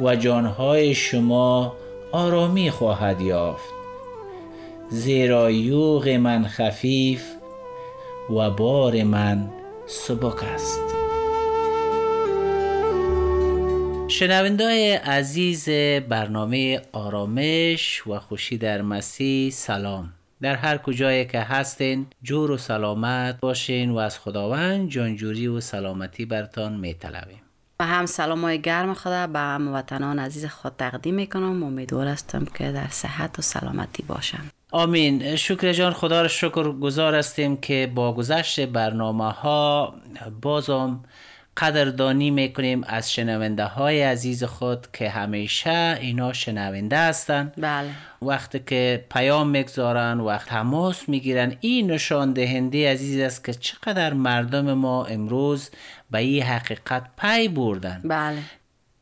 و جانهای شما آرامی خواهد یافت. زیرا یوغ من خفیف و بار من سبک است. شنوندای عزیز برنامه آرامش و خوشی در مسیح سلام. در هر کجایی که هستین جور و سلامت باشین و از خداوند جانجوری و سلامتی برتان میطلبیم. و هم سلام های گرم خدا به وطنان عزیز خود تقدیم می‌کنم. امیدوار هستم که در صحت و سلامتی باشن آمین. شکر جان خدا را شکر گذار هستیم که با گذشت برنامه ها بازم قدردانی می‌کنیم از شنونده های عزیز خود که همیشه اینا شنونده هستند بله. وقتی که پیام می‌گذارن وقت تماس می‌گیرن این نشان دهنده عزیز است که چقدر مردم ما امروز به این حقیقت پی بردن. بله.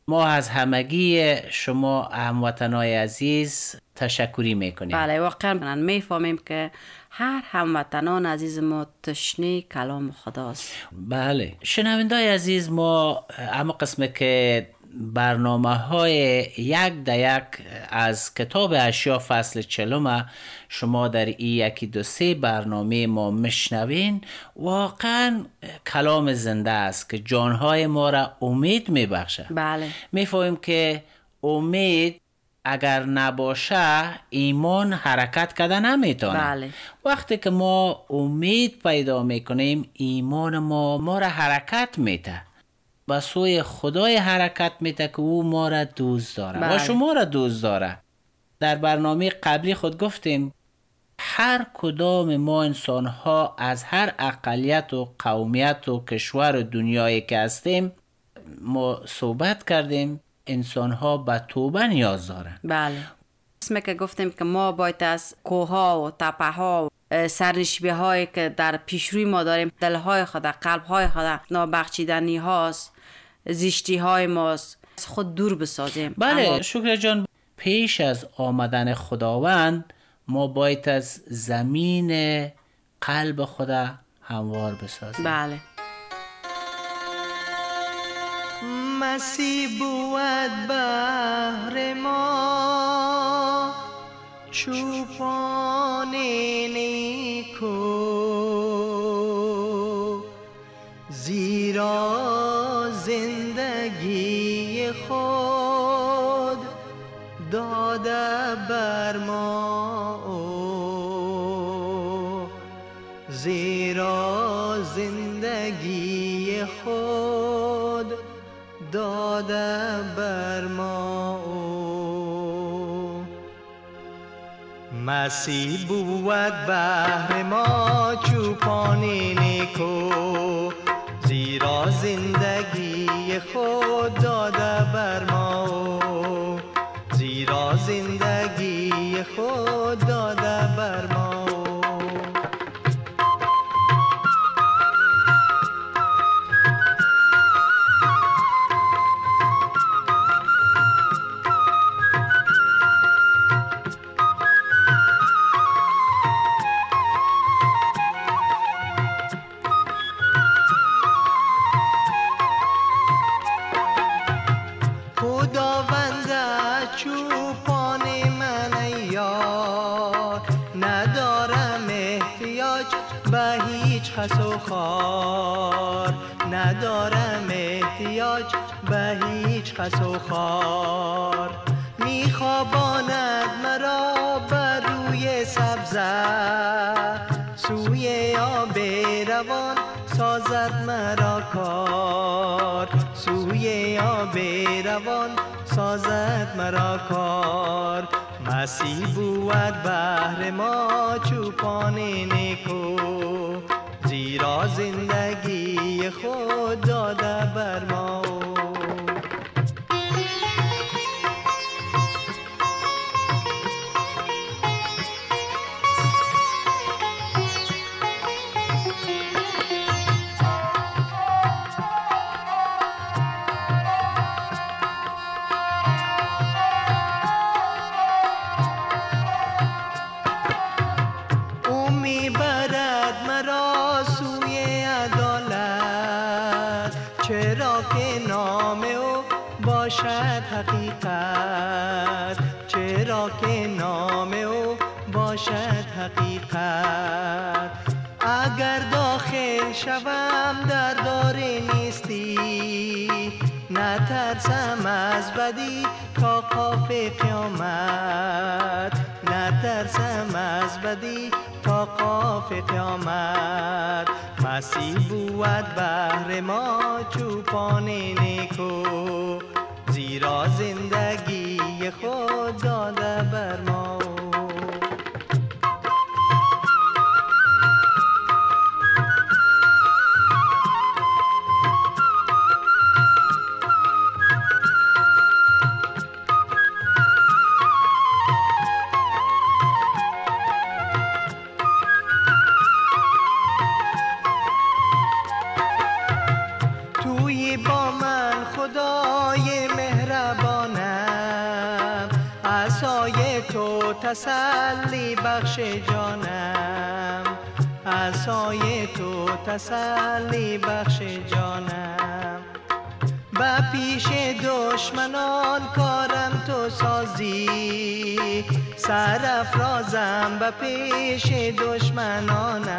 ما از همگی شما هموطنای عزیز تشکری می‌کنیم. بله واقعا من می‌فهمیم که هر هموطنان عزیز ما تشنه کلام خداست. بله. شنوندای عزیز ما اما قسمه که برنامه های یک ده یک از کتاب اشیا فصل چلومه شما در ای یکی دو سه برنامه ما مشنوین واقعا کلام زنده است که جانهای ما را امید میبخشه بله. می‌فهمیم که امید اگر نباشه ایمان حرکت کرده نمی‌تونه بله. وقتی که ما امید پیدا می‌کنیم ایمان ما ما را حرکت میده به سوی خدای حرکت میده که او ما را دوست داره بله. و شما را دوست داره در برنامه قبلی خود گفتیم هر کدام ما انسان ها از هر اقلیت و قومیت و کشور و دنیایی که هستیم ما صحبت کردیم انسان ها به توبه نیاز دارن. بله. اسم که گفتیم که ما باید از کوها و تپه ها سرنشبی هایی که در پیشروی ما داریم دل های خود قلب های خود نابخشیدنی هاست زیشتی های ماست از خود دور بسازیم. بله اما شکر جان پیش از آمدن خداوند ما باید از زمین قلب خدا هموار بسازیم. بله. مسیح بود بهر ما. چوپان نیکو زیرا زندگی خود داده بر ما. داده بر ما. مسیح بود بهر ما چوپان نیکو زیرا زندگی خود داده بر ما. زیرا زندگی خود خار. ندارم احتیاج به هیچ خس و خار. می میخواباند مرا بر روی سبزه سوی آب روان سازد مرا کار. سوی آب روان سازد مرا کار. مسیح بود بهر ما چوپان نیکو. زیرا زندگی خود داده بر ما قاف قیامت مسیح بود بهر ما چوپان نیکو. زیرا زندگی خود پیش دشمنانم.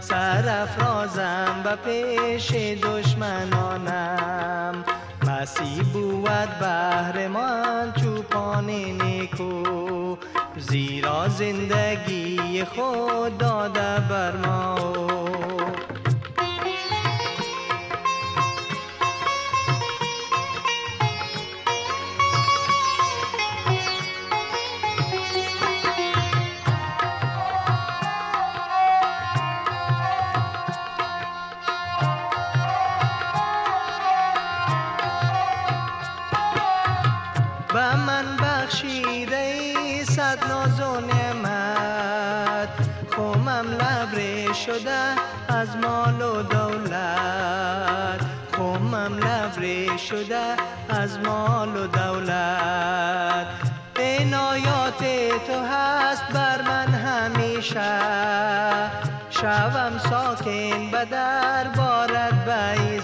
سرافرازم و پیش دشمنانم. مسیح بود بهر من چوپان نیکو. زیرا زندگی خود داده بر ما. از مال و دولت. خومم لبره شده از مال و دولت. عنایات تو هست بر من همیشه. شوم ساکن به در بارد به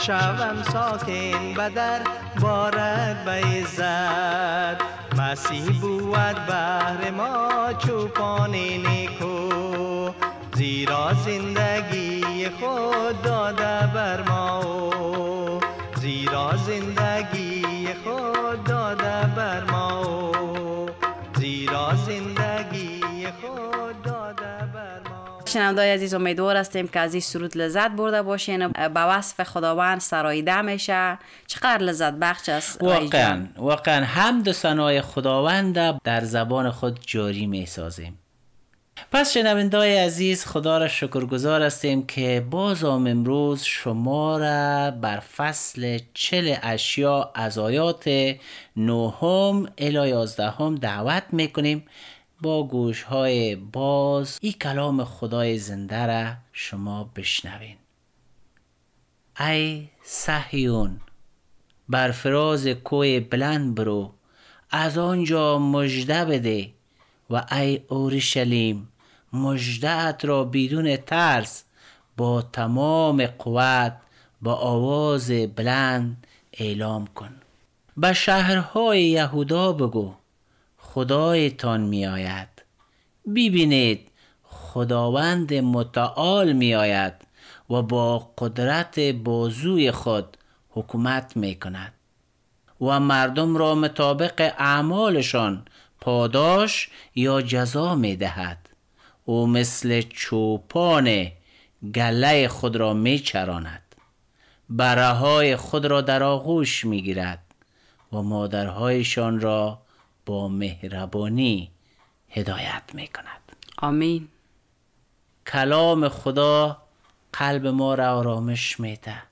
شوم ساکن به در بارد به عزت. مسیح بود بهر ما چوپان نیکو. زیرا زندگی خود داده بر ما. زیرا زندگی خود داده بر ما. زیرا زندگی خود داده بر ما. شنوندای عزیز امیدوار هستیم که از این سرود لذت برده باشین. به وصف خداوند سراییده میشه. چقدر لذت بخش است؟ واقعا؟ واقعا حمد و ثنای خداوند در زبان خود جاری می سازیم پس شنوندای عزیز خدا را شکرگزار هستیم که باز هم امروز شما را بر فصل چل اشیا از آیات نهم الی یازدهم دعوت می‌کنیم. با گوش های باز این کلام خدای زنده را شما بشنوین. ای صهیون بر فراز کوه بلند برو. از آنجا مژده بده. و ای اورشلیم مژدهات را بدون ترس با تمام قوت با آواز بلند اعلام کن. به شهرهای یهودا بگو خدایتان می آید ببینید خداوند متعال می آید و با قدرت بازوی خود حکومت می کند و مردم را مطابق اعمالشان پاداش یا جزا می دهد او مثل چوپان گله خود را می چراند بره های خود را در آغوش می گیرد و مادرهایشان را با مهربانی هدایت می کند آمین. کلام خدا قلب ما را آرامش میده.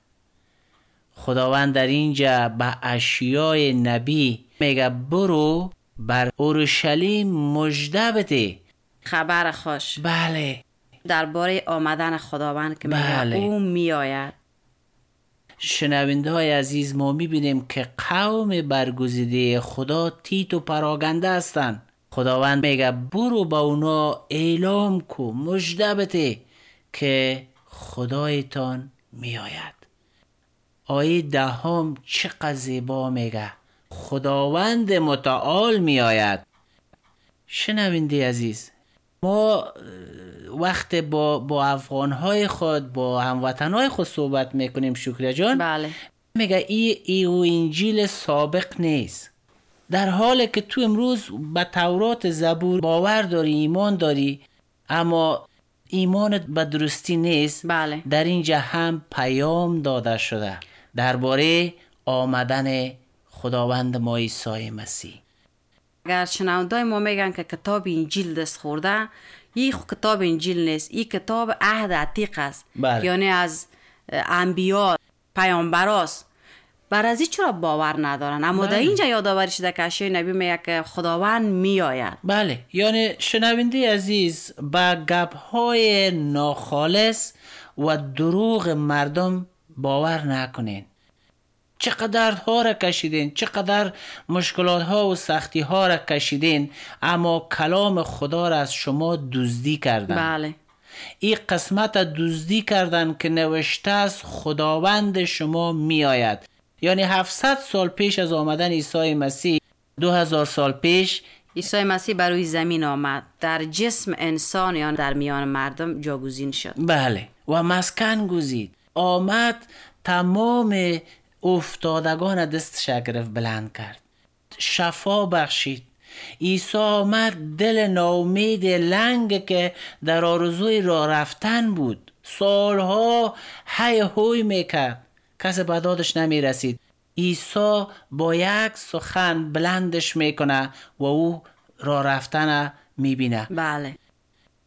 خداوند در اینجا به اشیای نبی میگه برو بر اورشلیم مژده بده. خبر خوش. بله. درباره آمدن خداوند که بله. او میآید. شنونده های عزیز ما می‌بینیم که قوم برگزیده خدا تیت و پراگنده هستند. خداوند میگه برو با اونا اعلام کو مژده بده که خدایتان میآید. آیه دهم چقدر زیبا میگه. خداوند متعال میآید. شنونده عزیز ما وقت با با افغانهای خود با هموطنهای خود صحبت می‌کنیم شکریه جان. بله. میگه ای, ای او انجیل سابق نیست. در حالی که تو امروز به تورات زبور باور داری ایمان داری اما ایمانت به درستی نیست بله. در اینجا هم پیام داده شده. درباره آمدن خداوند ما عیسی مسیح. اگر شنوندای ما میگن که کتاب انجیل دست خورده این کتاب انجیل نیست این کتاب عهد عتیق است. بله. یعنی از انبیا پیامبراست. بر از چرا باور ندارن؟ اما در اینجا یادآوری شده که اشیای نبی میگه که خداوند میآید. بله. یعنی شنونده عزیز به گپ های ناخالص و دروغ مردم باور نکنین. چقدر ها را کشیدین چقدر مشکلات ها و سختی ها را کشیدین اما کلام خدا را از شما دزدی کردن. بله. این قسمت دزدی کردن که نوشته است خداوند شما می آید یعنی 700 سال پیش از آمدن عیسی مسیح 2000 سال پیش عیسی مسیح بر روی زمین آمد. در جسم انسان یا در میان مردم جاگزین شد. بله. و مسکن گزید. آمد تمام افتادگان دستش را گرفت بلند کرد. شفا بخشید. عیسی آمد دل ناامید لنگ که در آرزوی راه رفتن بود. سالها هی هوی می‌کرد. کسی به دادش نمی رسید عیسی با یک سخن بلندش می‌کنه و او راه رفتن می‌بینه. بله.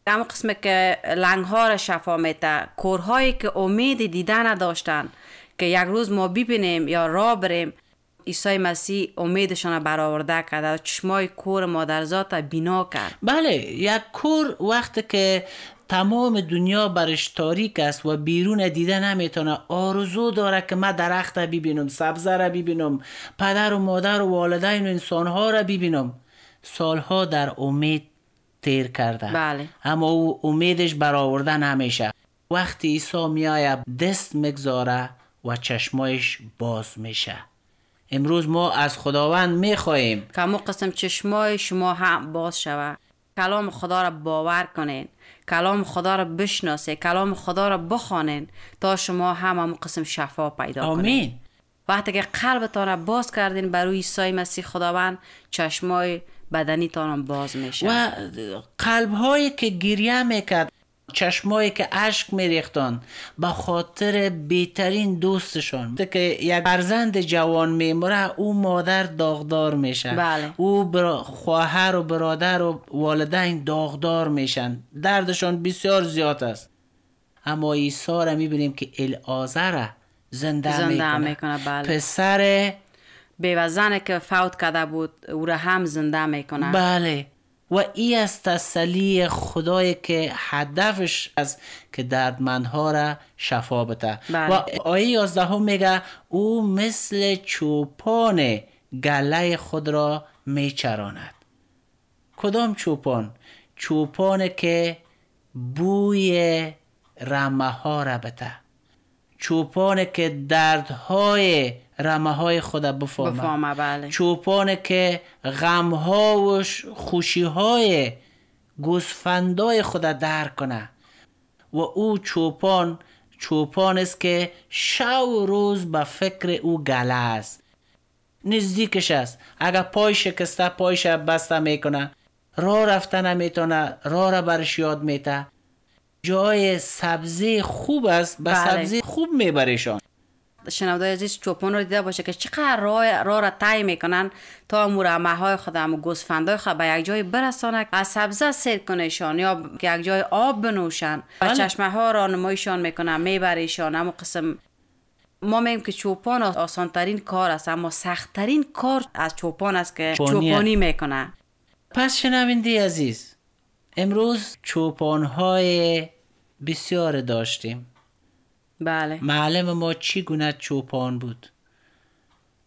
اما قسم که لنگ ها را شفا میته کورهایی که امید دیدن نداشتن که یک روز ما ببینیم یا راه بریم عیسی مسیح امیدشان را برآورده کرد و چشمای کور مادرزاد را بینا کرد. بله یک کور وقتی که تمام دنیا برش تاریک است و بیرون دیده نمی‌تونه آرزو داره که من درخت را ببینم سبزه را ببینم پدر و مادر و والدین و انسانها را ببینم. سالها در امید تیر کرده. بله. اما او امیدش برآورده نمیشه. وقتی عیسی میآید دست مگذاره و چشمایش باز میشه. امروز ما از خداوند می‌خواهیم. که همون قسم چشمای شما هم باز شود. کلام خدا را باور کنین. کلام خدا را بشناسه کلام خدا را بخوانین تا شما هم همون قسم شفا پیدا کنین. آمین. وقتی که قلبتان را باز کردین بر روی عیسی مسیح خداوند چشمای بدنیتان هم باز میشه. و قلب هایی که گریه می‌کرد چشمایی که اشک میریختن به خاطر بهترین دوستشان. که یک فرزند جوان میمره او مادر داغدار میشه. بله. او برا خواهر و برادر و والدین داغدار میشن. دردشان بسیار زیاد است. اما عیسی را می‌بینیم که الازر زنده, زنده می‌کنه, بله. پسر بیوزنه که فوت کرده بود او را هم زنده می‌کنه. بله. و ای از تسلی خدای که هدفش از که دردمندها را شفا بده. بله. و آیه 11 میگه او مثل چوپان گله خود را میچراند. کدام چوپان؟ چوپان که بوی رمه ها را بده. چوپان که دردهای رمه های خود بفهمه بفهمه، بله. چوپان که غمها و ش- خوشیهای گوسفندای خود درک کنه. و او چوپان چوپان است که شب و روز به فکر او گله است. نزدیکش است. اگر پای شکسته پایش بسته می‌کنه. راه رفته نمی‌تونه راه را برش یاد میته جای سبزی خوب است. به بله. سبزی خوب میبریشان شنوده عزیز چوپان رو دیده باشه که چقدر راه راه را طی می‌کنن تا مرمه های خود هم گوسفندای خود به یک جای برسانه از سبزه سیر کنهشان یا یک جای آب بنوشن و بله. چشمه ها را نمایشان می‌کنن میبریشان اما قسم ما میگیم که چوپان آسان ترین کار است اما سخت ترین کار از چوپان است که چوپانیه. چوپانی می‌کنه پس شنونده عزیز امروز چوپانهای بسیار داشتیم بله. معلم ما چی گونه چوپان بود؟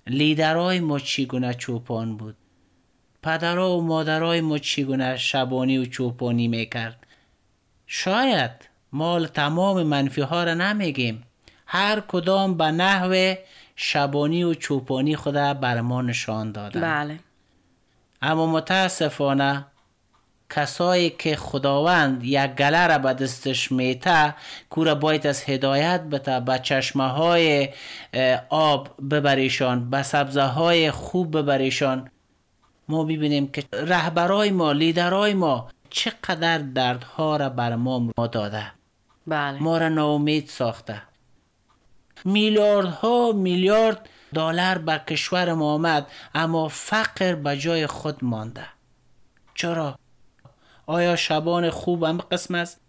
لیدرهای ما چی گونه چوپان بود؟ پدرها و مادرهای ما چی گونه شبانی و چوپانی می‌کرد؟ شاید مال تمام منفی ها را نمیگیم. هر کدام به نحو شبانی و چوپانی خدا بر ما نشان دادن بله. اما متاسفانه کسایی که خداوند یک گله را به دستش میته کورا باید از هدایت بته به چشمه های آب ببریشان به سبزه های خوب ببریشان. ما ببینیم که رهبرای ما لیدرای ما چقدر دردها را بر ما داده. بله. ما را ناامید ساخته. میلیاردها میلیارد دلار به کشور ما آمد اما فقر به جای خود مانده. چرا؟ آیا شبان خوب هم قسم است؟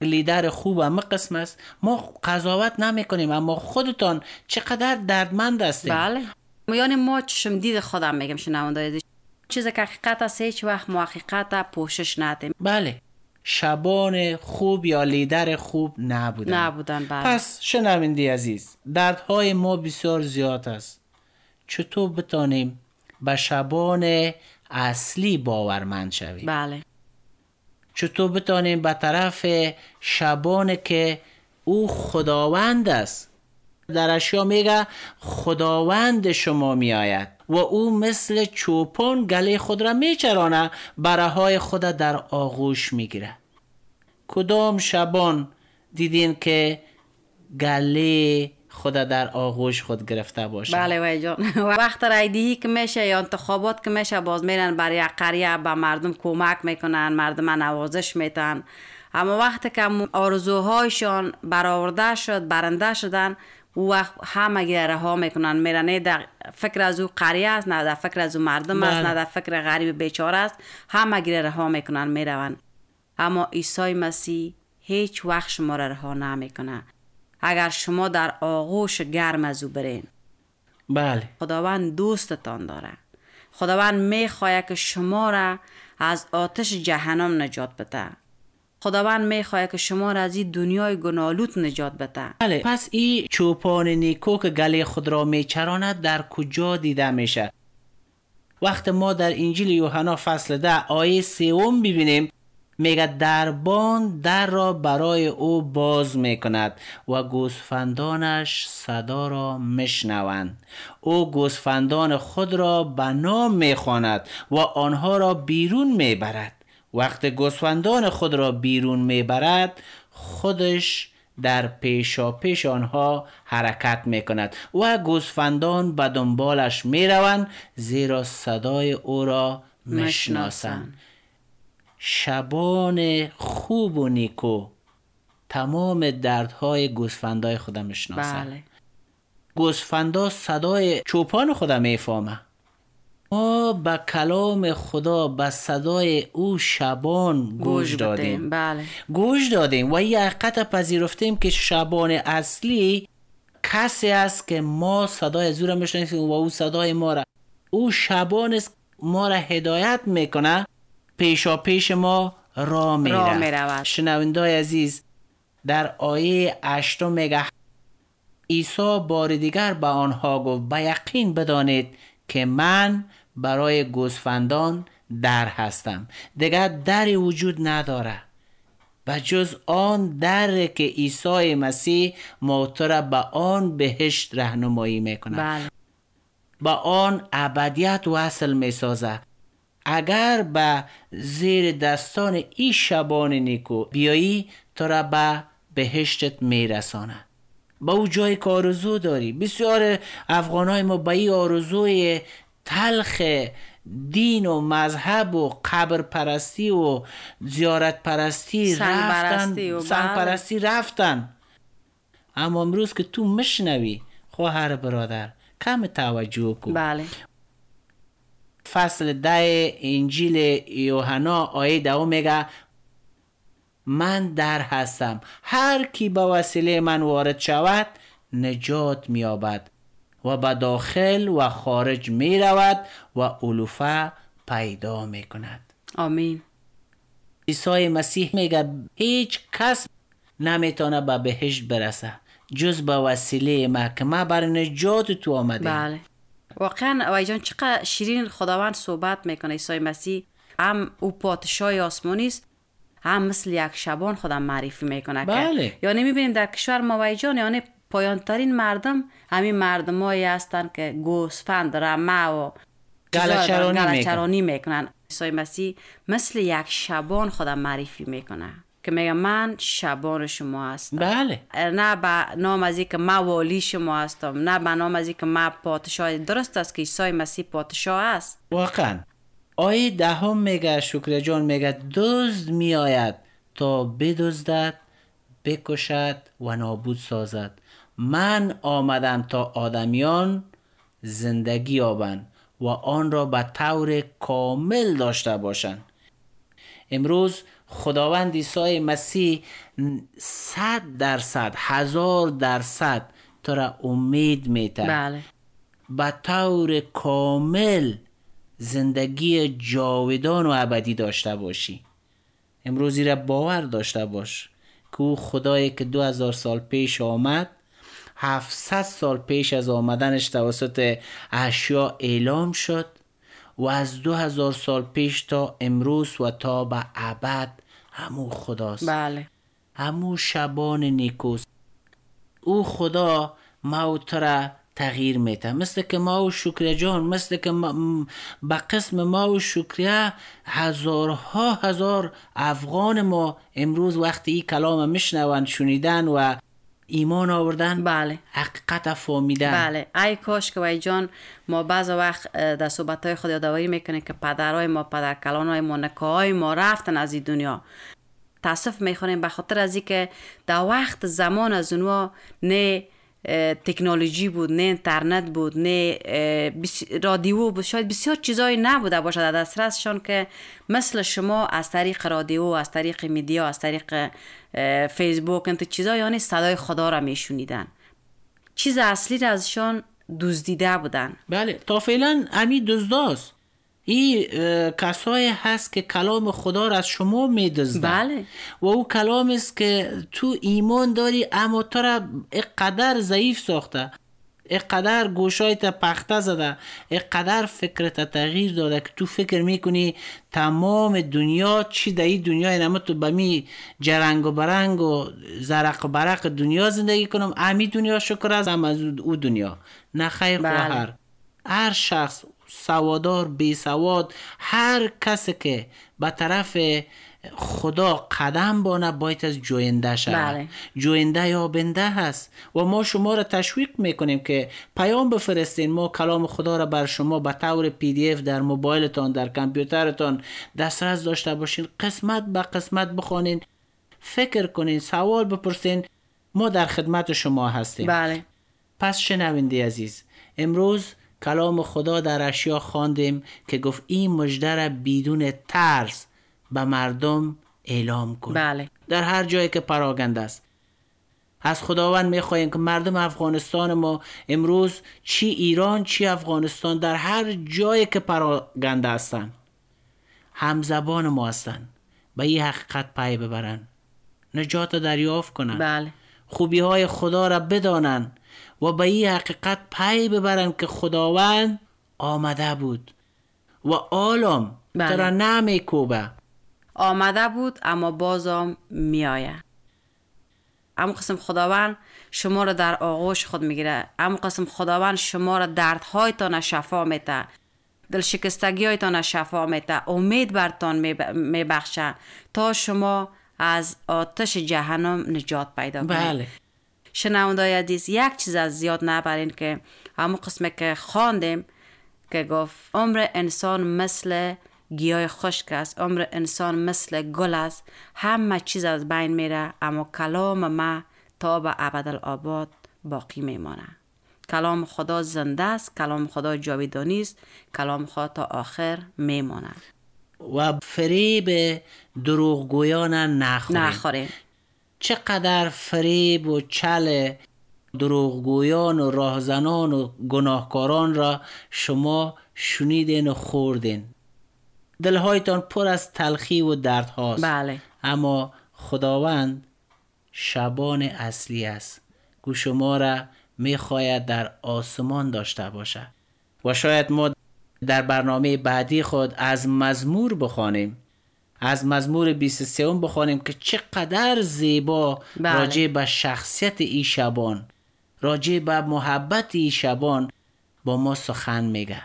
لیدر خوب هم قسم است؟ ما قضاوت نمی کنیم اما خودتان چقدر دردمند هستیم. بله. یعنی ما چشم دید خودم میگم شنونده عزیز. چیزی که حقیقت است هیچ وقت ما حقیقت پوشش ندیم بله. شبان خوب یا لیدر خوب نبودن. نبودن بله. پس شنوندی عزیز دردهای ما بسیار زیاد است. چطور بتانیم به شبان اصلی باورمند شویم؟ بله. چطور بتانیم به طرف شبان که او خداوند است. در اشیا میگه خداوند شما میآید و او مثل چوپان گله خود را میچرانه برهای خود در آغوش می‌گیره. کدام شبان دیدین که گله خود در آغوش خود گرفته باشه. بله وای جان. وقت رایدهی که میشه یا انتخابات که میشه باز میرن برای یک قریه به مردم کمک می‌کنن مردم نوازش میتن اما وقتی که آرزوهایشان برآورده شد برنده شدن او وقت همه گیره رها می‌کنن. میرن نه در فکر از او قریه است نه در فکر از او مردم است بله. نه در فکر غریب بیچاره است. همه گیره رها می‌کنن میرون اما عیسی مسیح هیچ وقت شما را رها نمی‌کنه. اگر شما در آغوش گرم از او برین. بله. خداوند دوستتان داره. خداوند می‌خواهد که شما را از آتش جهنم نجات بده. خداوند می‌خواهد که شما را از این دنیای گنالوت نجات بده. بله. پس این چوپان نیکو که گله خود را میچراند در کجا دیده میشه وقت ما در انجیل یوحنا فصل ده آیه سوم ببینیم میگه دربان در را برای او باز می‌کند و گوسفندانش صدا را میشنوند. او گوسفندان خود را به نام می‌خواند و آنها را بیرون می‌برد. وقت گوسفندان خود را بیرون می‌برد خودش در پیشا پیش آنها حرکت می کند و گوسفندان به دنبالش می روند زیرا صدای او را می‌شناسند شبان خوب و نیکو. تمام دردهای گوسفندای خودم می‌شناسند بله. گوسفندا صدای چوپان خودم می‌فهمه ما به کلام خدا به صدای او شبان گوش. دادیم. بله. گوش دادیم و یه حقیقت پذیرفتیم که شبان اصلی کسی است که ما صدای زور می‌شناسیم و او صدای ما را او شبان است ما را هدایت می‌کنه. پیشا پیش ما را راه می‌رود. شنوندای عزیز در آیه اشتم میگه عیسی بار دیگر به آنها گفت به یقین بدانید که من برای گوسفندان در هستم. دیگر دری وجود نداره. و جز آن در که عیسی مسیح موت را به آن بهشت رهنمایی می‌کنه بله. با آن ابدیت وصل می سازه اگر به زیر دستان ای شبان نیکو بیایی تو را به بهشتت می رسانه با او جای که آرزو داری. بسیار افغان های ما به این آرزوی تلخ دین و مذهب و قبر پرستی و زیارت پرستی رفتن پرستی و سنگ بله. پرستی رفتن. اما امروز که تو مشنوی خواهر برادر کم توجه کن بله. فصل ده انجیل یوحنا آیه دو میگه من در هستم. هر کی به وسیله من وارد شود نجات مییابد و به داخل و خارج می رود و علوفه پیدا می کند آمین. عیسی مسیح میگه هیچ کس نمی‌تونه به بهشت برسه جز به وسیله ما که ما بر نجات تو آمده بله. واقعا وای جان چقدر شیرین خداوند صحبت می‌کنه عیسی مسیح هم او پادشاه آسمانی است هم مثل یک شبان خودم معرفی می‌کنه بله. که یعنی می‌بینیم در کشور ما وای جان یعنی پایان ترین مردم همین مردمایی هستند که گوسفند رمه و. گلچرانی می‌کنن عیسی مسیح مثل یک شبان خودم معرفی می‌کنه که میگه من شبان شما هستم. بله. نه به نام از که ما والی شما هستم نه به نام از که ما پادشاه. درست است که عیسی مسیح پادشاه است. واقعا. آیه دهم میگه شکر جان میگه دزد میآید تا بدزدد بکشد و نابود سازد. من آمدم تا آدمیان زندگی یابند و آن را به طور کامل داشته باشند. امروز خداوند عیسی مسیح صد درصد هزار درصد تو را امید میته بله. به طور کامل زندگی جاودان و ابدی داشته باشی. امروز را باور داشته باش که او خدایی که دو هزار سال پیش آمد 700 سال پیش از آمدنش توسط اشیا اعلام شد. و از دو هزار سال پیش تا امروز و تا به ابد همو خداست. بله. همو شبان نیکوست. او خدا تو را تغییر میده. مثل که ما و شکریه جان مثل که به قسم ما و شکریه هزارها هزار افغان ما امروز وقتی این کلام میشنوند شنیدن و ایمان آوردن. بله. حقیقت فهمیدن بله. ای کاش که وای جان ما بعض وقت در صحبت های خود یادآوری می‌کنه که پدرای ما پدر کلان های ما نکه های ما رفتن از این دنیا. تاسف می‌خوریم به خاطر از اینکه در وقت زمان از اونها نه تکنولوژی بود نه اینترنت بود نه رادیو بود. شاید بسیار چیزایی نبوده باشد در دسترسشان که مثل شما از طریق رادیو از طریق میدیا از طریق فیسبوک انت چیزا یعنی صدای خدا را میشونیدن چیز اصلی را ازشان دزدیده بودن. بله تا فعلا همین دزداست. این اه، کسایی هست که کلام خدا را از شما میدزدن. بله. و او کلام است که تو ایمان داری اما تو را اقدر ضعیف ساخته. اقدر گوشایت پخته زده. اقدر فکرت تغییر داده که تو فکر می‌کنی تمام دنیا چی در این دنیا اینما تو به می جرنگ و برنگ و زرق و برق دنیا زندگی کنم. امی دنیا شکر از هم از او دنیا. نه خیر بله. هر شخص سوادار بی سواد هر کسی که به طرف خدا قدم بانه باید از جوینده شود. بله. جوینده یابنده هست. و ما شما را تشویق می‌کنیم که پیام بفرستین. ما کلام خدا را بر شما به طور پی دی اف در موبایلتان در کامپیوترتان دسترس داشته باشین. قسمت به قسمت بخوانین. فکر کنین سوال بپرسین. ما در خدمت شما هستیم. بله. پس شنونده عزیز امروز کلام خدا در اشیا خواندیم که گفت این مژده را بدون ترس به مردم اعلام کن. بله. در هر جایی که پراگنده است. از خداوند می‌خواهیم که مردم افغانستان ما امروز چی ایران چی افغانستان در هر جایی که پراگنده هستند همزبان ما هستند. به این حقیقت پی ببرن نجات دریافت کنند. بله. خوبی های خدا را بدانند. و به این حقیقت پی ببرند که خداوند آمده بود. و عالم بله. تو را نمیکوبه آمده بود اما بازم میآید اما قسم خداوند شما را در آغوش خود می‌گیره اما قسم خداوند شما را دردهایتان شفا میده دل شکستگی هایتان شفا میده امید برتان میبخشه تا شما از آتش جهنم نجات پیدا کنید. بله. شنوندای عزیز یک چیز از زیاد نبرین که همون قسمه که خواندیم که گفت عمر انسان مثل گیاه خشک است عمر انسان مثل گل است همه چیز از بین میره اما کلام ما تا به ابدالآباد باقی میمانه. کلام خدا زنده است کلام خدا جاویدانی است کلام خدا تا آخر میمانه. و فریب دروغگویان نخوریم. نخوریم. چقدر فریب و چل دروغگویان و راهزنان و گناهکاران را شما شنیدین و خوردین. دلهایتان پر از تلخی و درد هاست بله. اما خداوند شبان اصلی است. گو شما را می‌خواید در آسمان داشته باشه و شاید ما در برنامه بعدی خود از مزمور بخوانیم. از مزمور 23 بخوانیم که چقدر زیبا بله. راجع به شخصیت ای شبان راجع به محبت ای شبان با ما سخن میگه.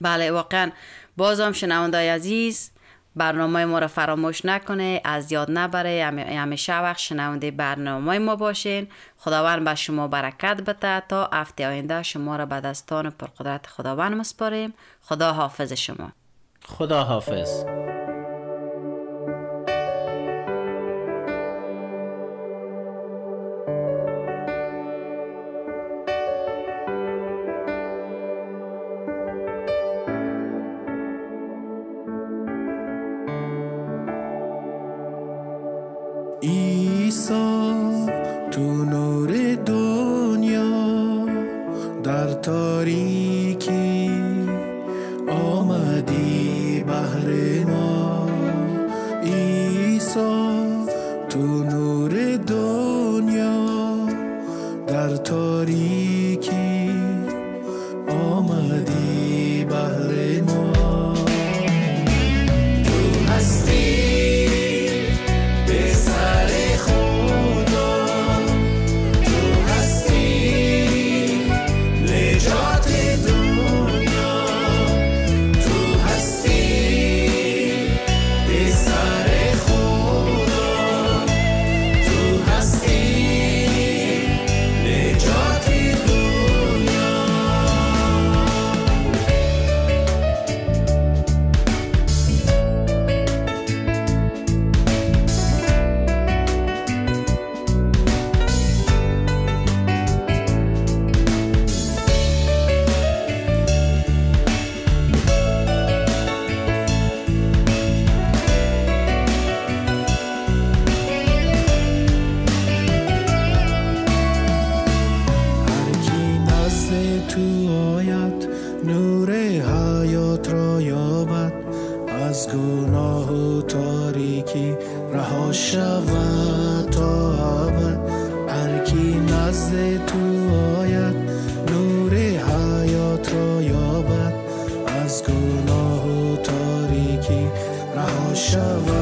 بله واقعا. بازم شنوندای عزیز برنامه ما را فراموش نکنه از یاد نبره. همی- همیشه وقت شنونده برنامه ما باشین. خداوند به شما برکت بده تا هفته آینده شما را به دستان پرقدرت خداوند مسپاریم. خدا حافظ شما. خدا حافظ گناه و تاریکی رها شود تا ابد. هر کی نزد تو آید نور حیات را یابد. از گناه و تاریکی رها شود.